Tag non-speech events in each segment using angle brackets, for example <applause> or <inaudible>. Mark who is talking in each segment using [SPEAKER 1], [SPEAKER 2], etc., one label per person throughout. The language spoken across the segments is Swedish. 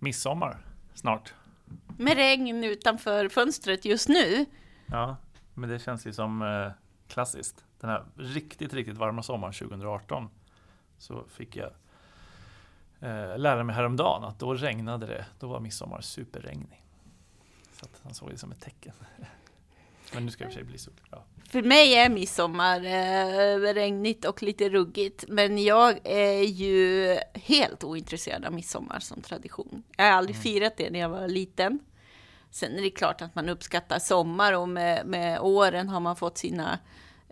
[SPEAKER 1] midsommar snart.
[SPEAKER 2] Med regn utanför fönstret just nu.
[SPEAKER 1] Ja, men det känns ju som eh, klassiskt. Den här riktigt, riktigt varma sommaren 2018 så fick jag eh, lära mig häromdagen att då regnade det. Då var midsommar superregnig. Så att han såg det som ett tecken. Men nu ska det i sig bli sol. Ja.
[SPEAKER 2] För mig är midsommar eh, regnigt och lite ruggigt, men jag är ju helt ointresserad av midsommar som tradition. Jag har aldrig
[SPEAKER 1] Mm.
[SPEAKER 2] firat det när jag var liten. Sen är det klart att man uppskattar sommar och med, med åren har man fått sina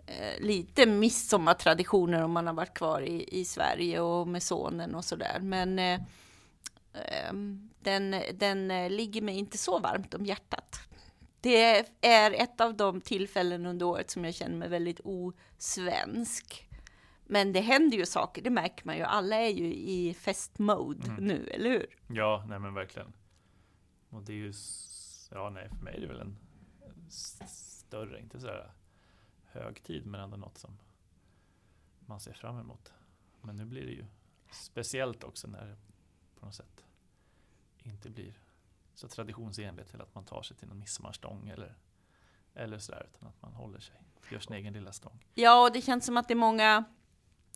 [SPEAKER 2] eh, lite midsommartraditioner om man har varit kvar i, i Sverige och med sonen och sådär. Men eh, ehm, den, den eh, ligger mig inte så varmt om hjärtat. Det är ett av de tillfällen under året som jag känner mig väldigt osvensk. Men det händer ju saker, det märker man ju. Alla är ju i festmode
[SPEAKER 1] Mm.
[SPEAKER 2] nu, eller hur?
[SPEAKER 1] ja, nej men verkligen. Och det är ju, ja nej för mig är det väl en större, inte sådär högtid men ändå något som man ser fram emot. Men nu blir det ju speciellt också när det på något sätt inte blir så traditionsenligt till att man tar sig till någon midsommarstång eller, eller sådär utan att man håller sig, gör sin egen lilla stång.
[SPEAKER 2] Ja, och det känns som att det är många,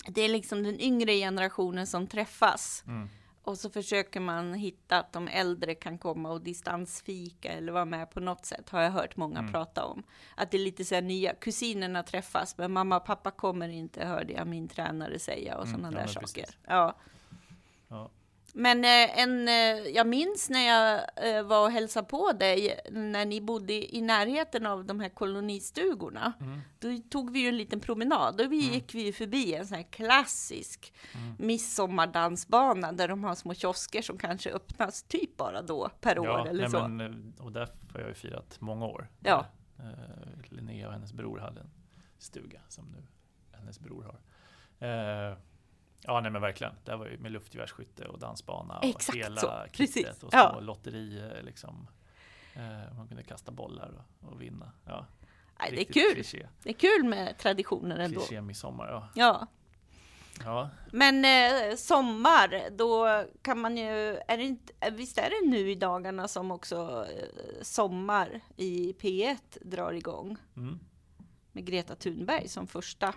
[SPEAKER 2] det är liksom den yngre generationen som träffas.
[SPEAKER 1] Mm.
[SPEAKER 2] Och så försöker man hitta att de äldre kan komma och distansfika eller vara med på något sätt, har jag hört många
[SPEAKER 1] Mm.
[SPEAKER 2] prata om. Att det är lite så här nya, kusinerna träffas, men mamma och pappa kommer inte, hörde jag min tränare säga och
[SPEAKER 1] Mm,
[SPEAKER 2] sådana
[SPEAKER 1] ja,
[SPEAKER 2] där saker.
[SPEAKER 1] precis.
[SPEAKER 2] Ja.
[SPEAKER 1] Ja.
[SPEAKER 2] Men eh, en, eh, jag minns när jag eh, var och hälsade på dig, när ni bodde i närheten av de här kolonistugorna.
[SPEAKER 1] Mm.
[SPEAKER 2] Då tog vi ju en liten promenad och vi
[SPEAKER 1] Mm.
[SPEAKER 2] gick vi förbi en sån här klassisk
[SPEAKER 1] Mm.
[SPEAKER 2] midsommardansbana där de har små kiosker som kanske öppnas typ bara då per år
[SPEAKER 1] Ja,
[SPEAKER 2] eller
[SPEAKER 1] nej,
[SPEAKER 2] så.
[SPEAKER 1] men, och där har jag ju firat många år.
[SPEAKER 2] Ja.
[SPEAKER 1] Linnea och hennes bror hade en stuga som nu hennes bror har. Ja, nej men verkligen. Där var ju med luftgevärsskytte och dansbana och
[SPEAKER 2] Exakt
[SPEAKER 1] hela
[SPEAKER 2] så,
[SPEAKER 1] kittet
[SPEAKER 2] precis.
[SPEAKER 1] och
[SPEAKER 2] Ja.
[SPEAKER 1] små lotterier liksom. Eh, man kunde kasta bollar och, och vinna. Ja,
[SPEAKER 2] Nej, det är kul.
[SPEAKER 1] Kliché,
[SPEAKER 2] Det är kul med traditioner ändå.
[SPEAKER 1] kliché midsommar, ja.
[SPEAKER 2] Ja,
[SPEAKER 1] ja.
[SPEAKER 2] men eh, sommar, då kan man ju, är det inte, eh, visst är det nu i dagarna som också eh, sommar i P1 drar igång
[SPEAKER 1] Mm.
[SPEAKER 2] med Greta Thunberg som första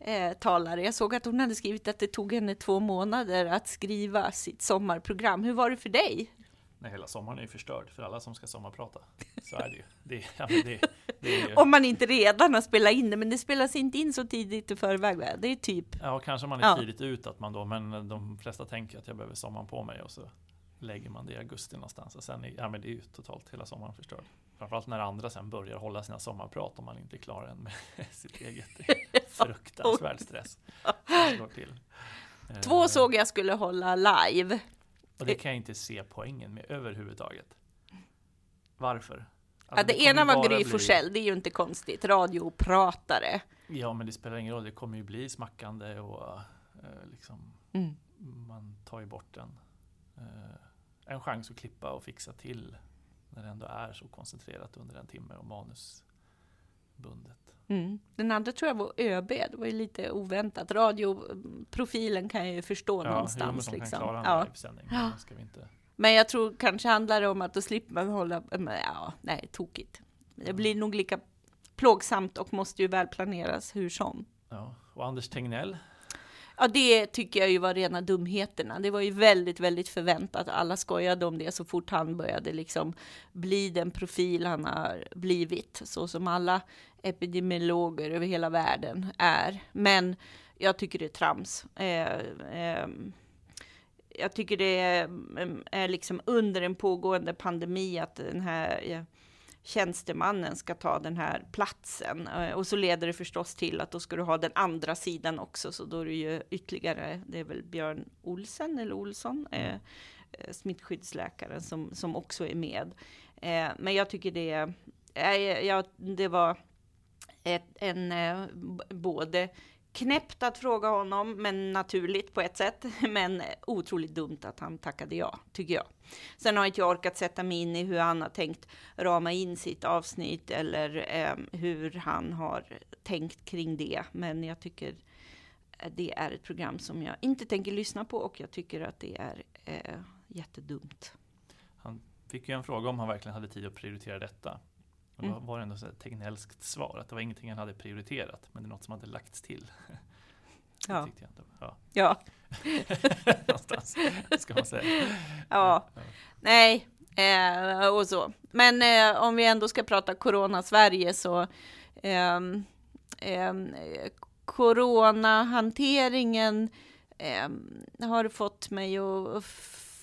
[SPEAKER 2] eh, talare. Jag såg att hon hade skrivit att det tog henne två månader att skriva sitt sommarprogram. Hur var det för dig?
[SPEAKER 1] Nej, hela sommaren är ju förstörd för alla som ska sommarprata. Så är det ju. Det, ja, det, det är ju.
[SPEAKER 2] Om man inte redan har spelat in det, men det spelas inte in så tidigt i förväg. Det är typ,
[SPEAKER 1] Ja, kanske man är
[SPEAKER 2] Ja.
[SPEAKER 1] tidigt ut att man då, men de flesta tänker att jag behöver sommaren på mig och så lägger man det i augusti någonstans och sen är, ja, men det är ju totalt hela sommaren förstörd. Framförallt när andra sen börjar hålla sina sommarprat om man inte klarar en med <laughs> sitt eget. Det är fruktansvärd stress. <laughs> slår till. Eh,
[SPEAKER 2] två såg jag skulle hålla live.
[SPEAKER 1] Och det kan jag inte se poängen med överhuvudtaget. Varför?
[SPEAKER 2] Ja,
[SPEAKER 1] Alltså,
[SPEAKER 2] det,
[SPEAKER 1] kommer
[SPEAKER 2] ena var Gry
[SPEAKER 1] bli-
[SPEAKER 2] Forssell, det är ju inte konstigt. Radiopratare.
[SPEAKER 1] Ja, men det spelar ingen roll. Det kommer ju bli smackande och eh, liksom
[SPEAKER 2] Mm.
[SPEAKER 1] man tar ju bort en, eh, en chans att klippa och fixa till när det ändå är så koncentrerat under en timme och manusbundet.
[SPEAKER 2] Mm. Den andra tror jag var ÖB, det var ju lite oväntat. Radioprofilen kan jag ju förstå
[SPEAKER 1] jo, men
[SPEAKER 2] någonstans.
[SPEAKER 1] kan
[SPEAKER 2] liksom.
[SPEAKER 1] klara
[SPEAKER 2] Ja. Ja.
[SPEAKER 1] men Ska vi inte...
[SPEAKER 2] Men jag tror kanske handlar det om att då slipper man hålla, men ja, nej, tokigt. Det blir nog lika plågsamt och måste ju väl planeras hur som.
[SPEAKER 1] ja. Och Anders Tegnell,
[SPEAKER 2] Ja, det tycker jag ju var rena dumheterna. Det var ju väldigt, väldigt förväntat. Alla skojade om det så fort han började liksom bli den profil han har blivit, så som alla epidemiologer över hela världen är. Men jag tycker det är trams. Eh, eh, jag tycker det är, ehm, är liksom under en pågående pandemi att den här eh, tjänstemannen ska ta den här platsen. Eh, och så leder det förstås till att då ska du ha den andra sidan också, så då är det ju ytterligare, det är väl Björn Olsen eller Olsson, eh, eh smittskyddsläkaren som, som också är med. Eh, men jag tycker det, eh, ja, det var ett, en, eh, både knäppt att fråga honom, men naturligt på ett sätt, <laughs> men otroligt dumt att han tackade ja, tycker jag. Sen har inte jag orkat sätta mig in i hur han har tänkt rama in sitt avsnitt eller eh, hur han har tänkt kring det. Men jag tycker eh, det är ett program som jag inte tänker lyssna på och jag tycker att det är eh, jättedumt.
[SPEAKER 1] Han fick ju en fråga om han verkligen hade tid att prioritera detta. Och då
[SPEAKER 2] Mm.
[SPEAKER 1] var det ändå här Tegnellskt svar, att det var ingenting han hade prioriterat, men det är något som hade lagts till. <laughs>
[SPEAKER 2] Ja.
[SPEAKER 1] tyckte jag ändå. Ja.
[SPEAKER 2] Ja, <laughs>
[SPEAKER 1] Någonstans, ska man säga.
[SPEAKER 2] ja. nej, eh, och så. Men eh, om vi ändå ska prata Corona-Sverige så ehm, eh, Coronahanteringen ehm, har fått mig att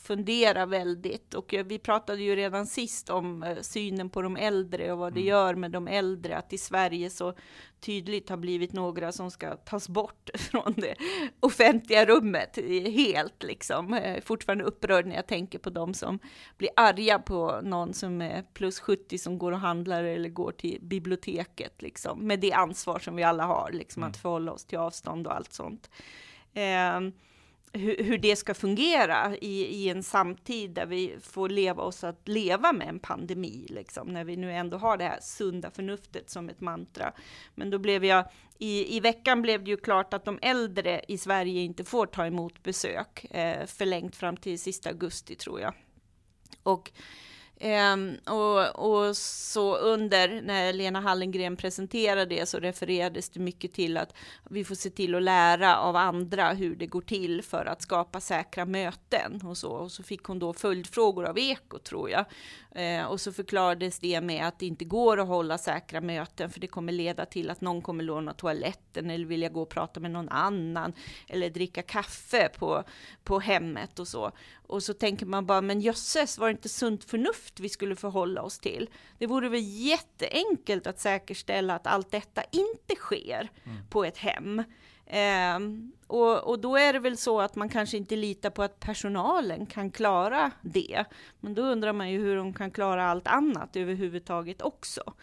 [SPEAKER 2] fundera väldigt. Och eh, vi pratade ju redan sist om eh, synen på de äldre och vad det
[SPEAKER 1] Mm.
[SPEAKER 2] gör med de äldre. Att i Sverige så tydligt har blivit några som ska tas bort <laughs> från det offentliga rummet eh, helt liksom. Fortfarande upprörd när jag tänker på de som blir arga på någon som är plus 70 som går och handlar eller går till biblioteket liksom. Med det ansvar som vi alla har, liksom
[SPEAKER 1] Mm.
[SPEAKER 2] att förhålla oss till avstånd och allt sånt. Ehm, hur, hur det ska fungera i, i en samtid där vi får leva oss att leva med en pandemi, liksom, när vi nu ändå har det här sunda förnuftet som ett mantra. Men då blev jag, i, i veckan blev det ju klart att de äldre i Sverige inte får ta emot besök, eh, förlängt fram till sista augusti tror jag. Och Ehm, och, och så under när Lena Hallengren presenterade det så refererades det mycket till att vi får se till att lära av andra hur det går till för att skapa säkra möten och så. Och så fick hon då följdfrågor av Eko tror jag. Eh, och så förklarades det med att det inte går att hålla säkra möten för det kommer leda till att någon kommer låna toaletten eller vilja gå och prata med någon annan eller dricka kaffe på, på hemmet och så. Och så tänker man bara, men jösses, var det inte sunt förnuft vi skulle förhålla oss till? Det vore väl jätteenkelt att säkerställa att allt detta inte sker på ett hem. Ehm, och, och då är det väl så att man kanske inte litar på att personalen kan klara det. Men då undrar man ju hur de kan klara allt annat överhuvudtaget också.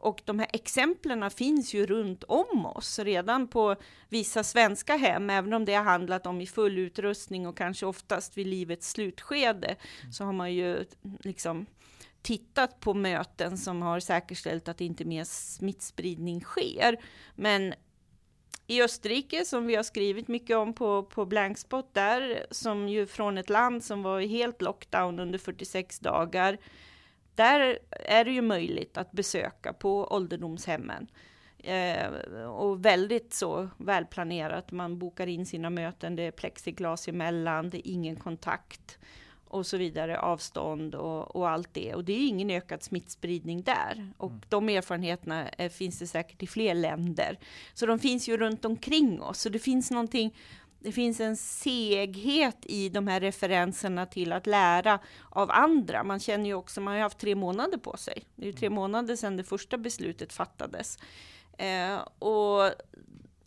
[SPEAKER 2] Och de här exemplen finns ju runt om oss redan på vissa svenska hem, även om det har handlat om i full utrustning och kanske oftast vid livets slutskede, så har man ju liksom tittat på möten som har säkerställt att inte mer smittspridning sker. Men i Österrike, som vi har skrivit mycket om på, på Blankspot, där som ju från ett land som var i helt lockdown under 46 dagar, där är det ju möjligt att besöka på ålderdomshemmen. Eh, och väldigt så välplanerat. Man bokar in sina möten, det är plexiglas emellan, det är ingen kontakt och så vidare, avstånd och, och allt det. Och det är ingen ökad smittspridning där. Och
[SPEAKER 1] Mm.
[SPEAKER 2] de erfarenheterna eh, finns det säkert i fler länder. Så de finns ju runt omkring oss. Så det finns någonting, det finns en seghet i de här referenserna till att lära av andra. Man känner ju också, man har ju haft tre månader på sig. Det är ju tre månader sedan det första beslutet fattades. Eh, och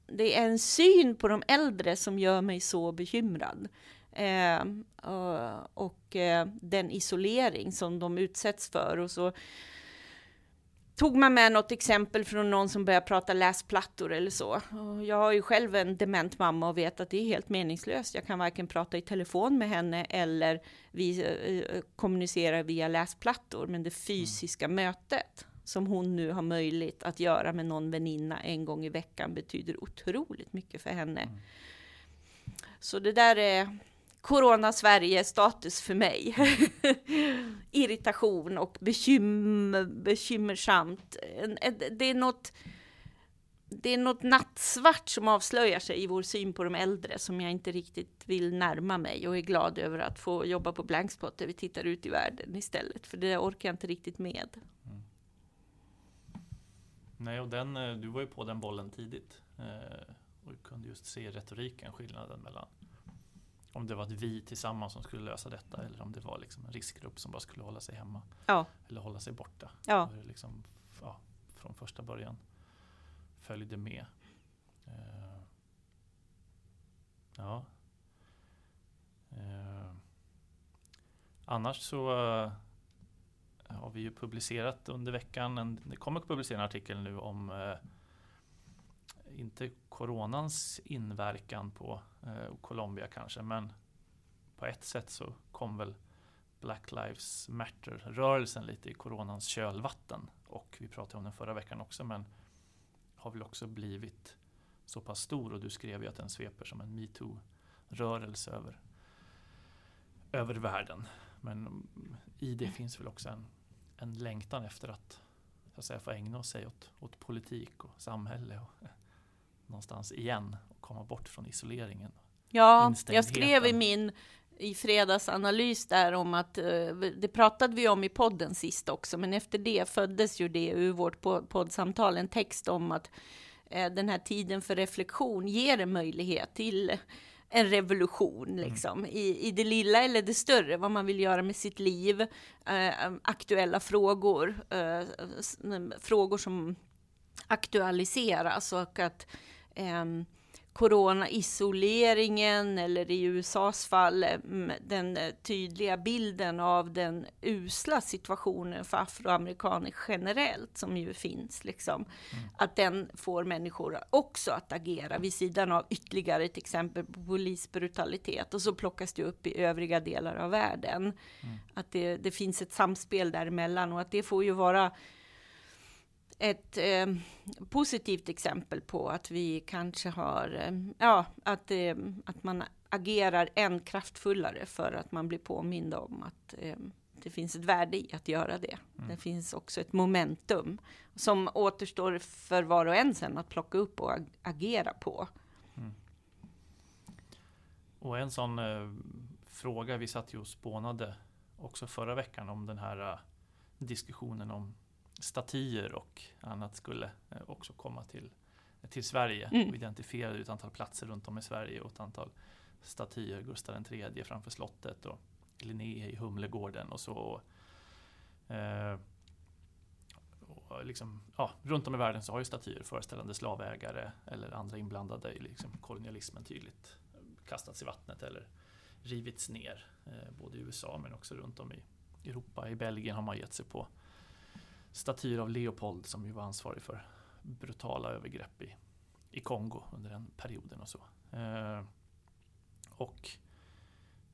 [SPEAKER 2] det är en syn på de äldre som gör mig så bekymrad. Eh, och och eh, den isolering som de utsätts för. Och så tog man med något exempel från någon som börjar prata läsplattor eller så. Och jag har ju själv en dement mamma och vet att det är helt meningslöst. Jag kan varken prata i telefon med henne eller vi eh, kommunicera via läsplattor. Men det fysiska mötet som hon nu har möjlighet att göra med någon väninna en gång i veckan betyder otroligt mycket för henne.
[SPEAKER 1] Mm.
[SPEAKER 2] Så det där är Corona-Sverige-status för mig. <laughs> Irritation och bekymmer, bekymmersamt. Det är, något, det är något nattsvart som avslöjar sig i vår syn på de äldre som jag inte riktigt vill närma mig och är glad över att få jobba på Blankspot där vi tittar ut i världen istället. För det orkar jag inte riktigt med. Mm.
[SPEAKER 1] Nej, och den, eh, du var ju på den bollen tidigt eh, och kunde just se retoriken skillnaden mellan om det var ett vi tillsammans som skulle lösa detta eller om det var liksom en riskgrupp som bara skulle hålla sig hemma
[SPEAKER 2] Ja,
[SPEAKER 1] eller hålla sig borta.
[SPEAKER 2] ja,
[SPEAKER 1] det liksom, ja, från första början följde med. Eh, ja. Eh, annars så eh, har vi ju publicerat under veckan, en, det kommer att publicera en artikel nu om inte coronans inverkan på eh, Colombia kanske, men på ett sätt så kom väl Black Lives Matter-rörelsen lite i coronans kölvatten. Och vi pratade om den förra veckan också, men har väl också blivit så pass stor och du skrev ju att den sveper som en metoo-rörelse över, över världen. Men i det finns väl också en, en längtan efter att, så att säga, få ägna sig åt, åt politik och samhälle och någonstans igen och komma bort från isoleringen.
[SPEAKER 2] Ja, jag skrev i min i fredagsanalys där om att, eh, det pratade vi om i podden sist också, men efter det föddes ju det ur vårt poddsamtal, en text om att eh, den här tiden för reflektion ger en möjlighet till en revolution, mm. liksom, mm. i, i det lilla eller det större, vad man vill göra med sitt liv, eh, aktuella frågor, eh, frågor som aktualiseras och att eh, coronaisoleringen eller i USAs fall mm, den eh, tydliga bilden av den usla situationen för afroamerikaner generellt som ju finns. Liksom. Mm. Att den får människor också att agera vid sidan av ytterligare ett exempel på polisbrutalitet och så plockas det upp i övriga delar av världen. Mm. Att det, det finns ett samspel däremellan och att det får ju vara ett eh, positivt exempel på att vi kanske har, eh, ja, att, eh, att man agerar än kraftfullare för att man blir påmind om att eh, det finns ett värde i att göra det. Mm. Det finns också ett momentum som återstår för var och en sen att plocka upp och ag agera på. Mm.
[SPEAKER 1] Och en sån eh, fråga vi satt ju och spånade också förra veckan om den här uh, diskussionen om statyer och annat skulle eh, också komma till, till Sverige mm. och identifierade ett antal platser runt om i Sverige och ett antal statyer, Gustav III framför slottet och Linné i Humlegården och så. Eh, och liksom, ja, runt om i världen så har ju statyer föreställande slavägare eller andra inblandade i liksom kolonialismen tydligt kastats i vattnet eller rivits ner. Eh, både i USA men också runt om i Europa. I Belgien har man gett sig på statyer av Leopold som ju var ansvarig för brutala övergrepp i, i Kongo under den perioden och så. Eh, och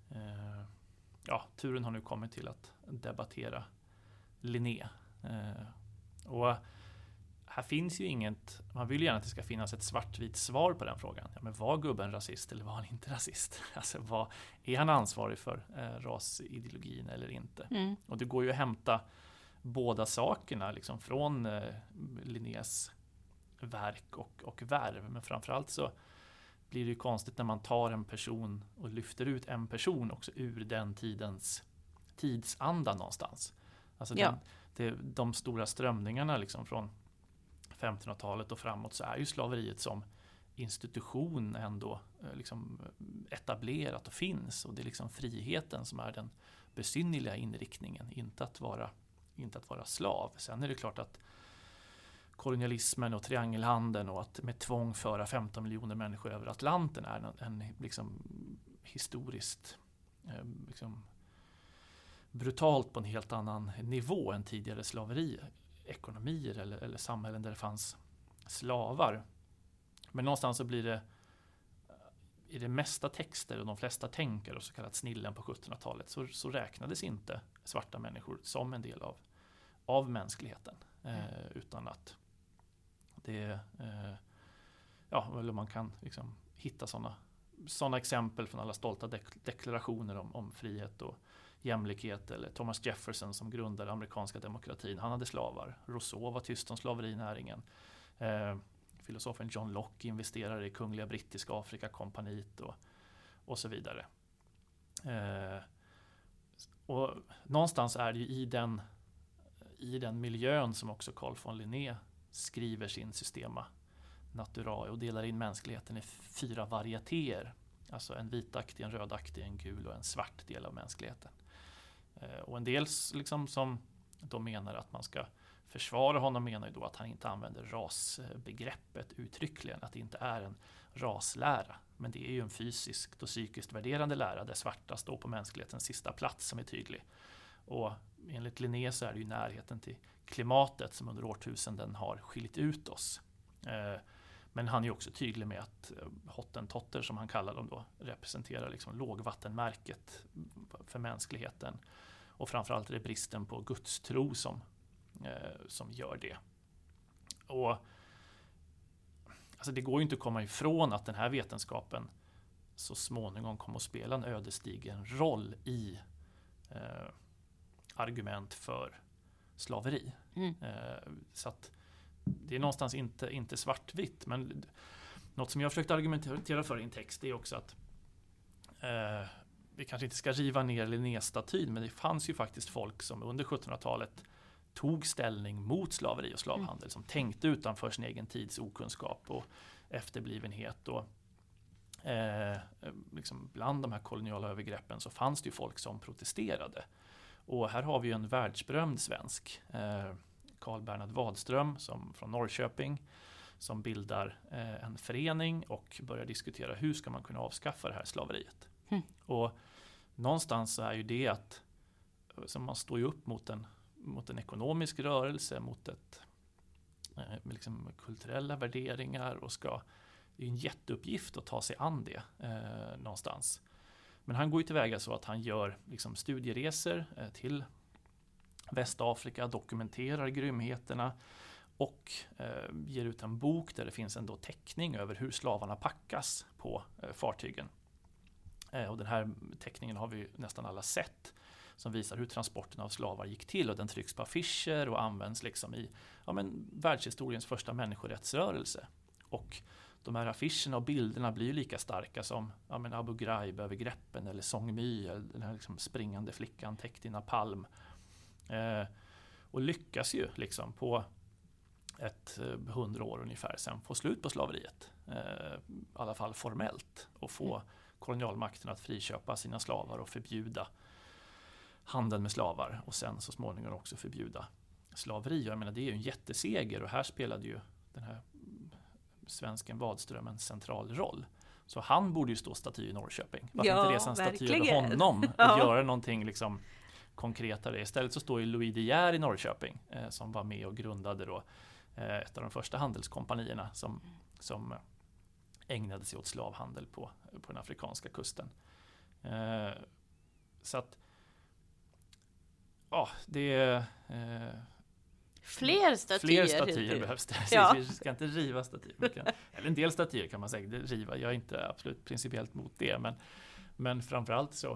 [SPEAKER 1] eh, ja, turen har nu kommit till att debattera Linné. Eh, och här finns ju inget, man vill gärna att det ska finnas ett svartvitt svar på den frågan. Ja, men var gubben rasist eller var han inte <laughs> rasist? Alltså, var, är han ansvarig för eh, rasideologin eller inte? Mm. Och det går ju att hämta båda sakerna liksom från eh, Linnés verk och, och värv. Men framförallt så blir det ju konstigt när man tar en person och lyfter ut en person också ur den tidens tidsanda någonstans. Alltså ja. den, det, de stora strömningarna liksom från 1500-talet och framåt så är ju slaveriet som institution ändå eh, liksom etablerat och finns. Och det är liksom friheten som är den besynnerliga inriktningen, inte att vara inte att vara slav. Sen är det klart att kolonialismen och triangelhandeln och att med tvång föra 15 miljoner människor över Atlanten är en, en liksom, historiskt eh, liksom, brutalt på en helt annan nivå än tidigare slaveriekonomier eller, eller samhällen där det fanns slavar. Men någonstans så blir det eh, i de mesta texter och de flesta tänkare och så kallat snillen på 1700-talet så, så räknades inte svarta människor som en del av av mänskligheten. Eh, mm. utan att det eh, ja, eller man kan liksom hitta sådana såna exempel från alla stolta dek deklarationer om, om frihet och jämlikhet. Eller Thomas Jefferson som grundade amerikanska demokratin. Han hade slavar. Rousseau var tyst om slaverinäringen. Eh, filosofen John Locke investerade i Kungliga Brittiska Afrikakompaniet och, och så vidare. Eh, och någonstans är det ju i den i den miljön som också Carl von Linné skriver sin Systema Naturae och delar in mänskligheten i fyra varietéer. Alltså en vitaktig, en rödaktig, en gul och en svart del av mänskligheten. Eh, och en del liksom som de menar att man ska försvara honom menar ju då att han inte använder rasbegreppet uttryckligen, att det inte är en raslära. Men det är ju en fysiskt och psykiskt värderande lära där svarta står på mänsklighetens sista plats som är tydlig. Och enligt Linné så är det ju närheten till klimatet som under årtusenden har skilt ut oss. Eh, men han är också tydlig med att eh, hottentotter som han kallar dem då representerar liksom lågvattenmärket för mänskligheten. Och framförallt är det bristen på gudstro som, eh, som gör det. Och alltså Det går ju inte att komma ifrån att den här vetenskapen så småningom kom att spela en ödesdigen roll i eh, argument för slaveri.
[SPEAKER 2] Mm.
[SPEAKER 1] Eh, så det är någonstans inte, inte svartvitt. Men något som jag försökt argumentera för i en text är också att eh, vi kanske inte ska riva ner Linnéstatyn, men det fanns ju faktiskt folk som under 1700-talet tog ställning mot slaveri och slavhandel, mm. som tänkte utanför sin egen tids okunskap och efterblivenhet. Och, eh, liksom bland de här koloniala övergreppen så fanns det ju folk som protesterade. Och här har vi ju en världsberömd svensk, eh, Karl Bernhard Wadström som, från Norrköping, som bildar eh, en förening och börjar diskutera hur ska man kunna avskaffa det här slaveriet. Mm. Och någonstans så är ju det att så man står ju upp mot en, mot en ekonomisk rörelse, mot ett, eh, liksom kulturella värderingar och ska det är en jätteuppgift att ta sig an det eh, någonstans. Men han går ju tillväga så att han gör liksom, studieresor eh, till Västafrika, dokumenterar grymheterna och eh, ger ut en bok där det finns en då teckning över hur slavarna packas på eh, fartygen. Eh, och den här teckningen har vi nästan alla sett som visar hur transporten av slavar gick till och den trycks på affischer och används liksom i ja, men, världshistoriens första människorättsrörelse. Och de här affischerna och bilderna blir ju lika starka som ja, men Abu Ghraib-övergreppen eller Song My, den här liksom springande flickan täckt i napalm. Eh, och lyckas ju liksom på ett eh, hundra år ungefär sen få slut på slaveriet. Eh, I alla fall formellt. Och få mm. kolonialmakten att friköpa sina slavar och förbjuda handeln med slavar. Och sen så småningom också förbjuda slaveri. Jag menar det är ju en jätteseger och här spelade ju den här svensken Wadström en central roll. Så han borde ju stå staty i Norrköping. Varför ja, inte resa en staty över honom och <laughs> ja. göra någonting liksom konkretare. Istället så står ju Louis De Geer i Norrköping eh, som var med och grundade då, eh, ett av de första handelskompanierna som, som ägnade sig åt slavhandel på, på den afrikanska kusten. Eh, så att Ja, det är eh,
[SPEAKER 2] Fler statyer?
[SPEAKER 1] Fler statyer behövs det. Ja. <laughs> Vi ska inte riva statyer. Kan, eller en del statyer kan man säkert riva. Jag är inte absolut principiellt mot det. Men, men framförallt så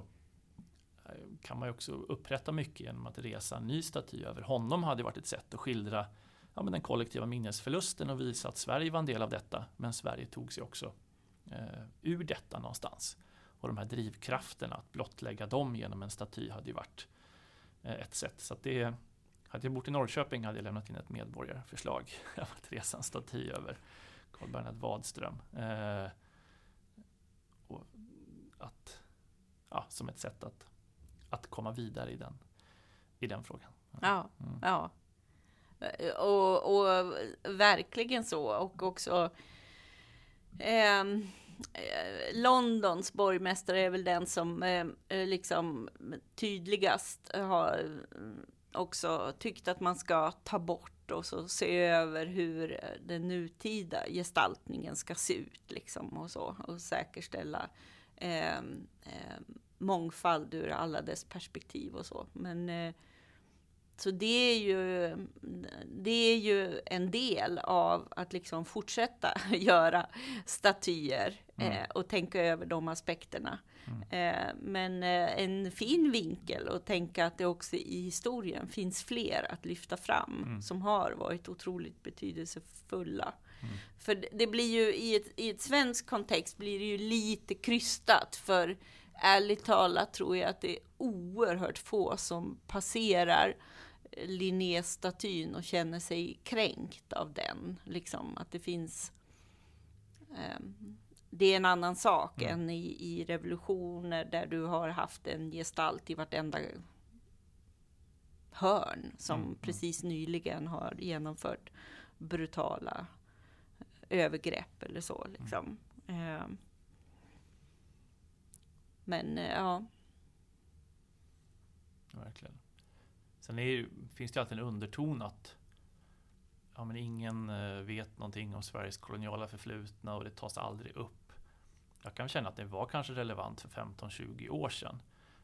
[SPEAKER 1] eh, kan man ju också upprätta mycket genom att resa en ny staty över honom hade varit ett sätt att skildra ja, men den kollektiva minnesförlusten och visa att Sverige var en del av detta. Men Sverige tog sig också eh, ur detta någonstans. Och de här drivkrafterna, att blottlägga dem genom en staty hade ju varit eh, ett sätt. Så det hade jag bott i Norrköping hade jag lämnat in ett medborgarförslag av att resa en staty över Karl Bernhard Wadström. Eh, och att, ja, som ett sätt att, att komma vidare i den, i den frågan.
[SPEAKER 2] Ja, mm. ja. Och, och, verkligen så. Och också eh, Londons borgmästare är väl den som eh, liksom tydligast har också tyckt att man ska ta bort och så se över hur den nutida gestaltningen ska se ut liksom och så och säkerställa eh, eh, mångfald ur alla dess perspektiv och så. Men eh, så det är ju, det är ju en del av att liksom fortsätta <laughs> göra statyer mm. eh, och tänka över de aspekterna. Mm. Eh, men eh, en fin vinkel att tänka att det också i historien finns fler att lyfta fram mm. som har varit otroligt betydelsefulla. Mm. För det blir ju i ett, i ett svensk kontext blir det ju lite krystat för ärligt talat tror jag att det är oerhört få som passerar Linnéstatyn och känner sig kränkt av den. Liksom att det finns um, det är en annan sak mm. än i, i revolutioner där du har haft en gestalt i vartenda hörn som mm. mm. precis nyligen har genomfört brutala övergrepp eller så. Mm. Liksom. Mm. men eh, ja.
[SPEAKER 1] Verkligen. Sen är, finns det alltid en underton att ja, men ingen eh, vet någonting om Sveriges koloniala förflutna och det tas aldrig upp. Jag kan känna att det var kanske relevant för 15-20 år sedan.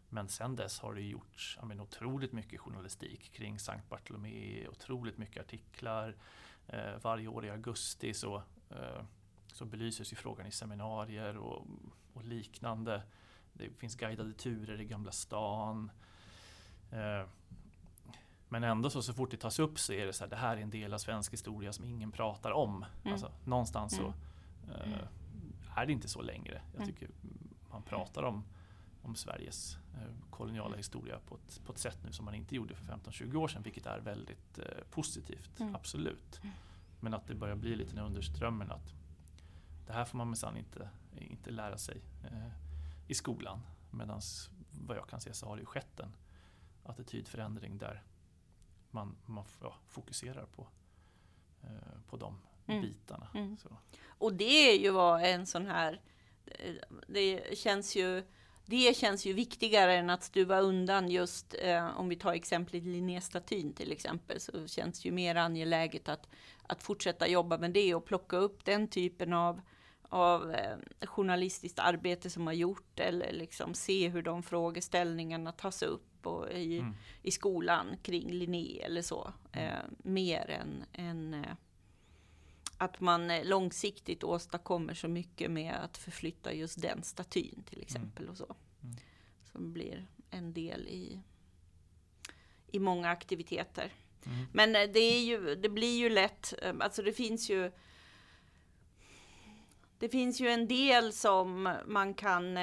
[SPEAKER 1] Men sen dess har det gjorts ja, men, otroligt mycket journalistik kring Sankt Bartolomé, otroligt mycket artiklar. Eh, varje år i augusti så eh, så belyses ju frågan i seminarier och, och liknande. Det finns guidade turer i Gamla stan. Eh, men ändå så, så fort det tas upp så är det så här, det här är en del av svensk historia som ingen pratar om.
[SPEAKER 2] Mm.
[SPEAKER 1] Alltså, någonstans så
[SPEAKER 2] Mm.
[SPEAKER 1] eh, är det inte så längre. Jag
[SPEAKER 2] Mm.
[SPEAKER 1] tycker man pratar om, om Sveriges eh, koloniala historia på ett, på ett sätt nu som man inte gjorde för 15-20 år sedan, vilket är väldigt eh, positivt,
[SPEAKER 2] Mm.
[SPEAKER 1] absolut.
[SPEAKER 2] Mm.
[SPEAKER 1] Men att det börjar bli lite den underströmmen att det här får man minsann inte, inte lära sig eh, i skolan. Medan vad jag kan se så har det skett en attitydförändring där man, man ja, fokuserar på, eh, på de
[SPEAKER 2] Mm.
[SPEAKER 1] bitarna.
[SPEAKER 2] Mm.
[SPEAKER 1] Så.
[SPEAKER 2] Och det är ju vad en sån här, eh, det känns ju, det känns ju viktigare än att stuva undan just, eh, om vi tar exemplet Linnéstatyn till exempel, så känns det ju mer angeläget att, att fortsätta jobba med det och plocka upp den typen av, av eh, journalistiskt arbete som har gjort eller liksom se hur de frågeställningarna tas upp och i,
[SPEAKER 1] Mm.
[SPEAKER 2] i skolan kring Linné eller så. Eh, mer än, än eh, att man eh, långsiktigt åstadkommer så mycket med att förflytta just den statyn till exempel och så.
[SPEAKER 1] Mm.
[SPEAKER 2] Som blir en del i, i många aktiviteter.
[SPEAKER 1] Mm.
[SPEAKER 2] Men eh, det, är ju, det blir ju lätt, eh, alltså det finns ju det finns ju en del som man kan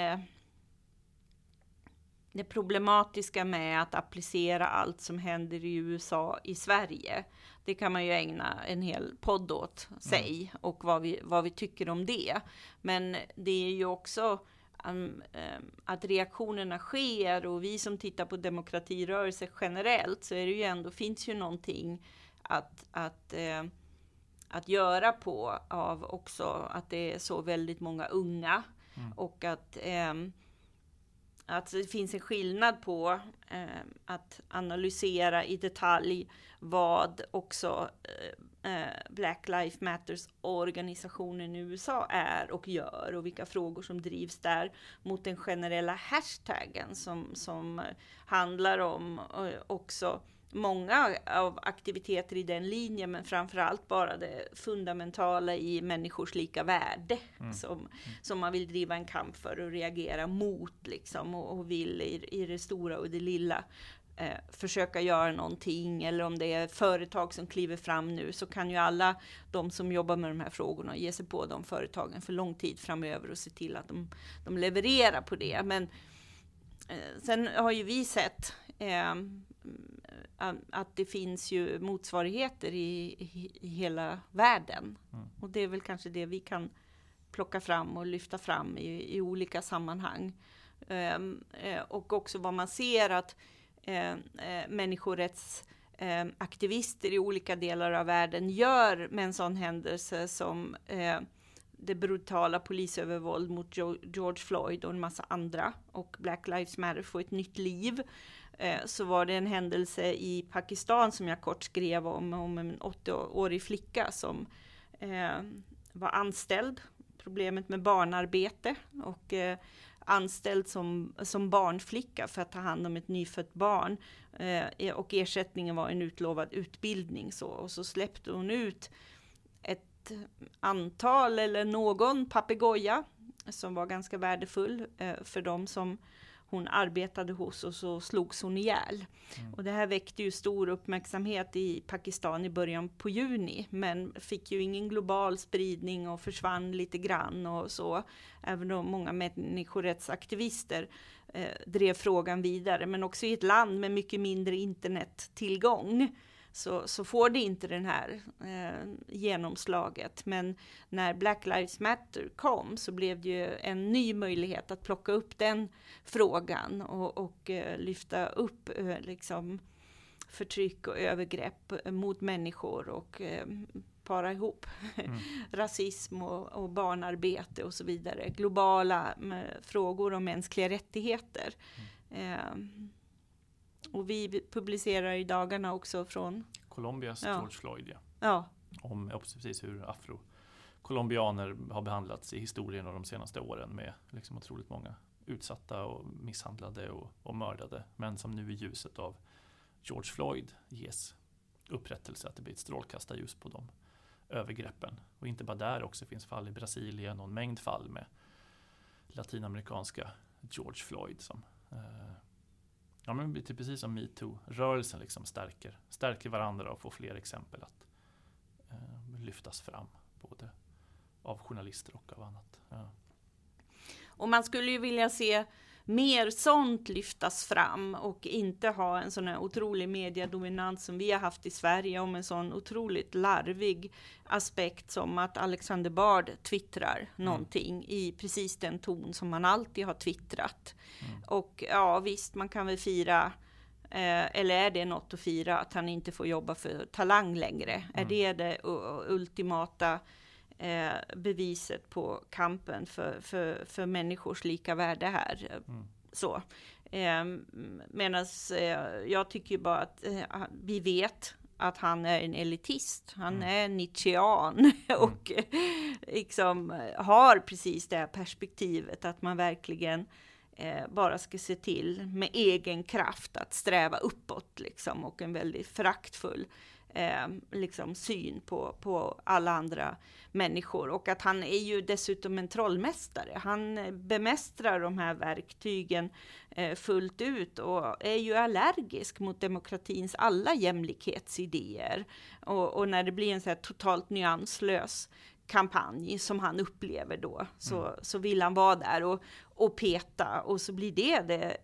[SPEAKER 2] det problematiska med att applicera allt som händer i USA i Sverige. Det kan man ju ägna en hel podd åt sig och vad vi, vad vi tycker om det. Men det är ju också um, um, att reaktionerna sker och vi som tittar på demokratirörelse generellt så är det ju ändå, finns ju någonting att, att, eh, att göra på av också att det är så väldigt många unga
[SPEAKER 1] Mm.
[SPEAKER 2] och att ehm, att det finns en skillnad på eh, att analysera i detalj vad också eh, eh Black Lives Matters organisationen i USA är och gör och vilka frågor som drivs där mot den generella hashtaggen som, som handlar om eh, också många av aktiviteter i den linjen men framförallt bara det fundamentala i människors lika värde
[SPEAKER 1] Mm.
[SPEAKER 2] som, som man vill driva en kamp för och reagera mot liksom och, och vill i, i det stora och det lilla eh, försöka göra någonting eller om det är företag som kliver fram nu så kan ju alla de som jobbar med de här frågorna ge sig på de företagen för lång tid framöver och se till att de, de levererar på det. Men eh, sen har ju vi sett eh, att det finns ju motsvarigheter i, i, i hela världen.
[SPEAKER 1] Mm.
[SPEAKER 2] Och det är väl kanske det vi kan plocka fram och lyfta fram i, i olika sammanhang. Ehm, eh, och också vad man ser att eh, eh, människorättsaktivister i olika delar av världen gör med en sån händelse som eh, det brutala polisövervåld mot George Floyd och en massa andra och Black Lives Matter får ett nytt liv. Eh, så var det en händelse i Pakistan som jag kort skrev om, om en 80-årig flicka som eh, var anställd, problemet med barnarbete och eh, anställd som, som barnflicka för att ta hand om ett nyfött barn. Eh, och ersättningen var en utlovad utbildning. Så, och så släppte hon ut ett antal eller någon papegoja som var ganska värdefull eh, för de som hon arbetade hos och så slogs hon ihjäl.
[SPEAKER 1] Mm.
[SPEAKER 2] Och det här väckte ju stor uppmärksamhet i Pakistan i början på juni, men fick ju ingen global spridning och försvann lite grann och så. Även om många människorättsaktivister eh, drev frågan vidare, men också i ett land med mycket mindre internettillgång så, så får det inte den här eh, genomslaget. Men när Black Lives Matter kom så blev det ju en ny möjlighet att plocka upp den frågan och, och eh, lyfta upp eh, liksom förtryck och övergrepp eh, mot människor och eh, para ihop
[SPEAKER 1] Mm. <laughs>
[SPEAKER 2] rasism och, och barnarbete och så vidare. Globala eh, frågor om mänskliga rättigheter. Eh, och vi publicerar i dagarna också från,
[SPEAKER 1] Colombias
[SPEAKER 2] Ja.
[SPEAKER 1] George Floyd, ja.
[SPEAKER 2] ja,
[SPEAKER 1] om precis hur afro-colombianer har behandlats i historien och de senaste åren med liksom otroligt många utsatta och misshandlade och, och mördade. Men som nu i ljuset av George Floyd ges upprättelse, att det blir ett strålkastarljus på de övergreppen. Och inte bara där också, finns fall i Brasilien och en mängd fall med latinamerikanska George Floyd som eh, Ja men det typ är precis som metoo-rörelsen liksom stärker, stärker varandra och får fler exempel att eh, lyftas fram. Både av journalister och av annat. Ja.
[SPEAKER 2] Och man skulle ju vilja se mer sånt lyftas fram och inte ha en sån här otrolig mediedominans som vi har haft i Sverige om en sån otroligt larvig aspekt som att Alexander Bard twittrar mm. någonting i precis den ton som man alltid har twittrat. Mm. Och ja, visst, man kan väl fira Eh, eller är det något att fira att han inte får jobba för Talang längre? Mm. Är det det ultimata eh, beviset på kampen för, för, för människors lika värde här. Mm. Så. Eh, Medan eh, jag tycker bara att eh, vi vet att han är en elitist. Han mm. är Nietzschean <laughs> mm. och liksom har precis det här perspektivet att man verkligen eh, bara ska se till med egen kraft att sträva uppåt liksom och en väldigt föraktfull eh, liksom syn på, på alla andra människor. Och att han är ju dessutom en trollmästare. Han bemästrar de här verktygen eh, fullt ut och är ju allergisk mot demokratins alla jämlikhetsidéer. Och, och när det blir en så här totalt nyanslös kampanj som han upplever då, så, mm. så vill han vara där och, och peta och så blir det det.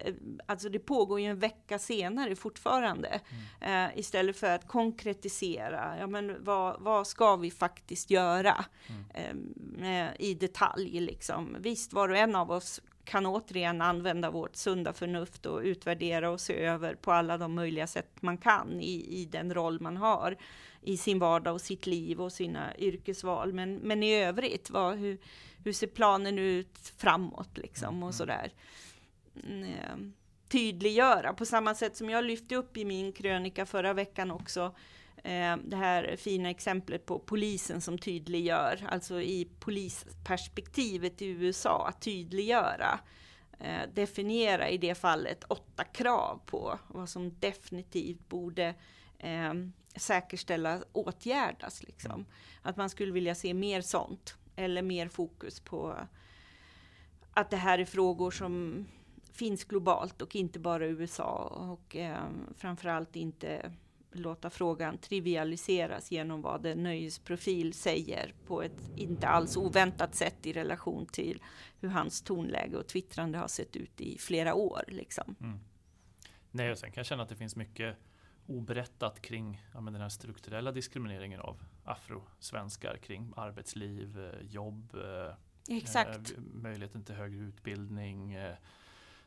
[SPEAKER 2] Alltså det pågår ju en vecka senare fortfarande. Mm. Eh, istället för att konkretisera, ja men vad, vad ska vi faktiskt göra mm. eh, i detalj liksom. Visst, var och en av oss kan återigen använda vårt sunda förnuft och utvärdera och se över på alla de möjliga sätt man kan i, i den roll man har i sin vardag och sitt liv och sina yrkesval. Men, men i övrigt, vad, hur, hur ser planen ut framåt liksom och mm. sådär. Mm, tydliggöra på samma sätt som jag lyfte upp i min krönika förra veckan också. Eh, det här fina exemplet på polisen som tydliggör, alltså i polisperspektivet i USA, att tydliggöra eh, definiera i det fallet åtta krav på vad som definitivt borde eh, säkerställa åtgärdas. Liksom. Mm. Att man skulle vilja se mer sånt eller mer fokus på att det här är frågor som finns globalt och inte bara i USA och eh, framförallt inte låta frågan trivialiseras genom vad en nöjesprofil säger på ett inte alls oväntat sätt i relation till hur hans tonläge och twittrande har sett ut i flera år. Liksom. Mm.
[SPEAKER 1] Nej, och sen kan jag känna att det finns mycket oberättat kring ja, den här strukturella diskrimineringen av afrosvenskar kring arbetsliv, eh, jobb, eh,
[SPEAKER 2] Exakt.
[SPEAKER 1] Eh, möjligheten till högre utbildning, eh,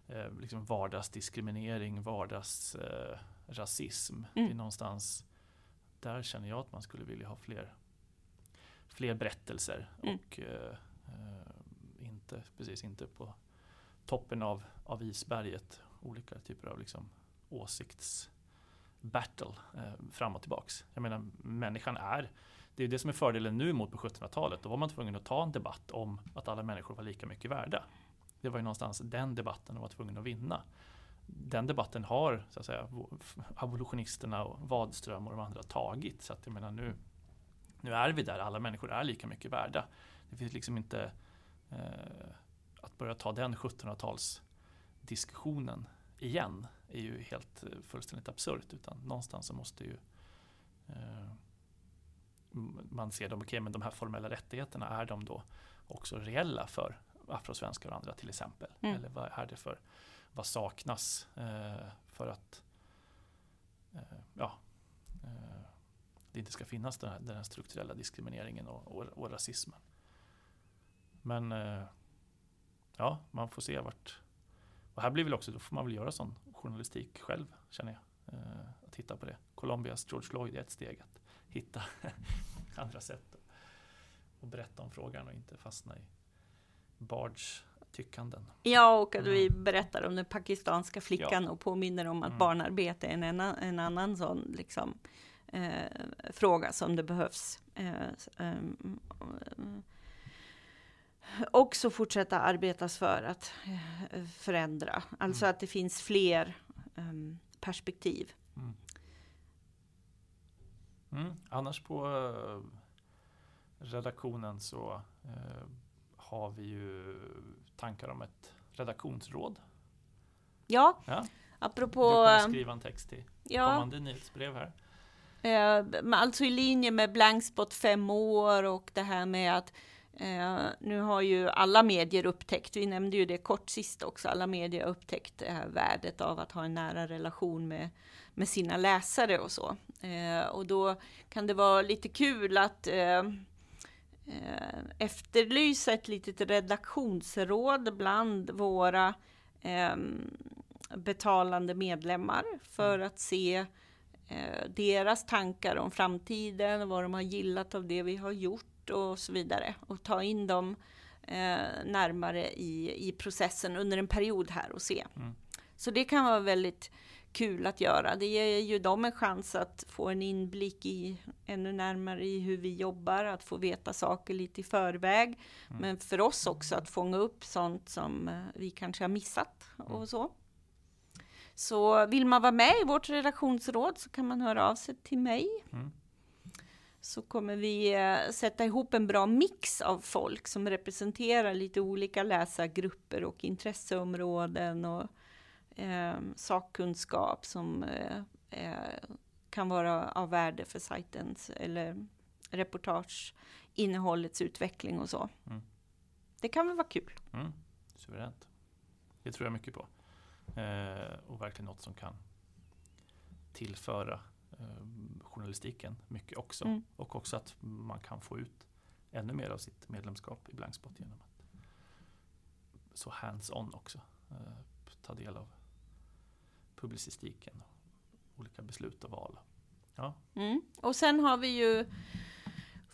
[SPEAKER 1] eh liksom vardagsdiskriminering, vardagsrasism. Eh, mm. någonstans där känner jag att man skulle vilja ha fler, fler berättelser mm. och inte, precis inte på toppen av, av isberget olika typer av liksom åsikts battle eh, fram och tillbaks. Jag menar, människan är det är det som är fördelen nu mot på 1700-talet. Då var man tvungen att ta en debatt om att alla människor var lika mycket värda. Det var ju någonstans den debatten de var tvungna att vinna. Den debatten har så att säga, abolitionisterna och Wadström och de andra tagit. Så att jag menar nu, nu är vi där, alla människor är lika mycket värda. Det finns liksom inte eh, att börja ta den 1700-talsdiskussionen igen är ju helt eh, fullständigt absurt. Utan någonstans så måste ju eh, man se dem, okej okay, men de här formella rättigheterna, är de då också reella för afrosvenskar och andra till exempel? Mm. Eller vad är det för, vad saknas eh, för att eh, ja, eh, det inte ska finnas den här, den här strukturella diskrimineringen och, och, och rasismen. Men eh, ja, man får se vart, och här blir väl också, då får man väl göra sån journalistik själv, känner jag. Eh, att titta på det. Colombias George Floyd är ett steg att hitta <laughs> andra sätt att berätta om frågan och inte fastna i Bards tyckanden.
[SPEAKER 2] Ja, och att mm. vi berättar om den pakistanska flickan ja. och påminner om att mm. barnarbete är en, annan, en annan sån liksom, eh, fråga som det behövs eh, eh, också fortsätta arbetas för att eh, förändra. Alltså mm. att det finns fler um, perspektiv. Mm.
[SPEAKER 1] Mm. Annars på, redaktionen så eh, har vi ju tankar om ett redaktionsråd.
[SPEAKER 2] Ja,
[SPEAKER 1] Ja, du
[SPEAKER 2] apropå...
[SPEAKER 1] kommer skriva en text till
[SPEAKER 2] ja,
[SPEAKER 1] kommande nyhetsbrev här.
[SPEAKER 2] Eh, alltså i linje med blankspot fem år och det här med att eh, nu har ju alla medier upptäckt, vi nämnde ju det kort sist också, alla medier har upptäckt eh, värdet av att ha en nära relation med, med sina läsare och så. Eh, och då kan det vara lite kul att eh, efterlysa ett litet redaktionsråd bland våra eh, betalande medlemmar för att se eh, deras tankar om framtiden, vad de har gillat av det vi har gjort och så vidare. Och ta in dem eh, närmare i, i processen under en period här och se.
[SPEAKER 1] Mm.
[SPEAKER 2] Så det kan vara väldigt kul att göra. Det ger ju dem en chans att få en inblick i ännu närmare i hur vi jobbar, att få veta saker lite i förväg.
[SPEAKER 1] Mm.
[SPEAKER 2] Men för oss också att fånga upp sånt som eh, vi kanske har missat och
[SPEAKER 1] Mm.
[SPEAKER 2] så. Så vill man vara med i vårt redaktionsråd så kan man höra av sig till mig.
[SPEAKER 1] Mm.
[SPEAKER 2] Så kommer vi eh, sätta ihop en bra mix av folk som representerar lite olika läsargrupper och intresseområden och eh, sakkunskap som eh, eh, kan vara av värde för sajtens eller reportageinnehållets utveckling och så.
[SPEAKER 1] Mm.
[SPEAKER 2] Det kan väl vara kul.
[SPEAKER 1] Mm. Suveränt. Det tror jag mycket på. Eh, och verkligen något som kan tillföra eh, journalistiken mycket också.
[SPEAKER 2] Mm.
[SPEAKER 1] Och också att man kan få ut ännu mer av sitt medlemskap i Blankspot genom att så hands-on också eh, ta del av publicistiken olika beslut och val. Ja,
[SPEAKER 2] Mm. Och sen har vi ju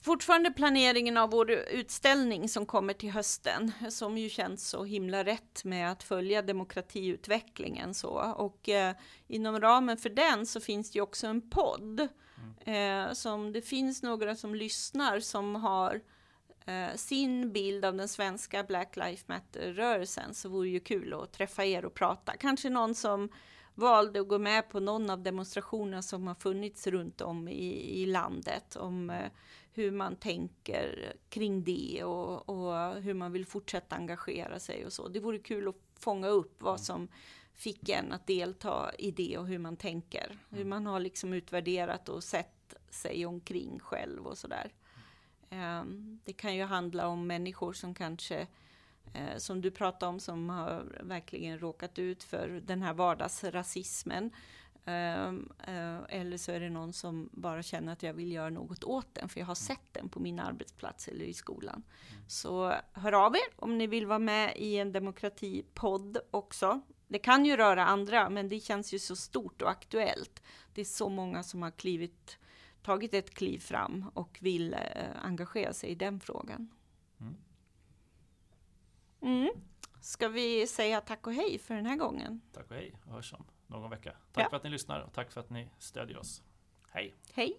[SPEAKER 2] fortfarande planeringen av vår utställning som kommer till hösten, som ju känns så himla rätt med att följa demokratiutvecklingen så. Och eh, inom ramen för den så finns det ju också en podd eh, som det finns några som lyssnar som har eh, sin bild av den svenska Black Lives Matter-rörelsen så vore ju kul att träffa er och prata. Kanske någon som valde att gå med på någon av demonstrationerna som har funnits runt om i, i landet om eh, hur man tänker kring det och, och hur man vill fortsätta engagera sig och så. Det vore kul att fånga upp vad som fick en att delta i det och hur man tänker. Hur man har liksom utvärderat och sett sig omkring själv och sådär. Ehm, Det kan ju handla om människor som kanske eh, som du pratade om, som har verkligen råkat ut för den här vardagsrasismen. Ehm, eh, eller så är det någon som bara känner att jag vill göra något åt den, för jag har sett den på min arbetsplats eller i skolan. Så hör av er om ni vill vara med i en demokratipodd också. Det kan ju röra andra, men det känns ju så stort och aktuellt. Det är så många som har klivit, tagit ett kliv fram och vill eh, engagera sig i den frågan.
[SPEAKER 1] Mm.
[SPEAKER 2] Mm. Ska vi säga tack och hej för den här gången?
[SPEAKER 1] tack och hej och hörs om någon vecka. Tack
[SPEAKER 2] Ja.
[SPEAKER 1] för att ni lyssnar och tack för att ni stödjer oss. Hej!
[SPEAKER 2] Hej!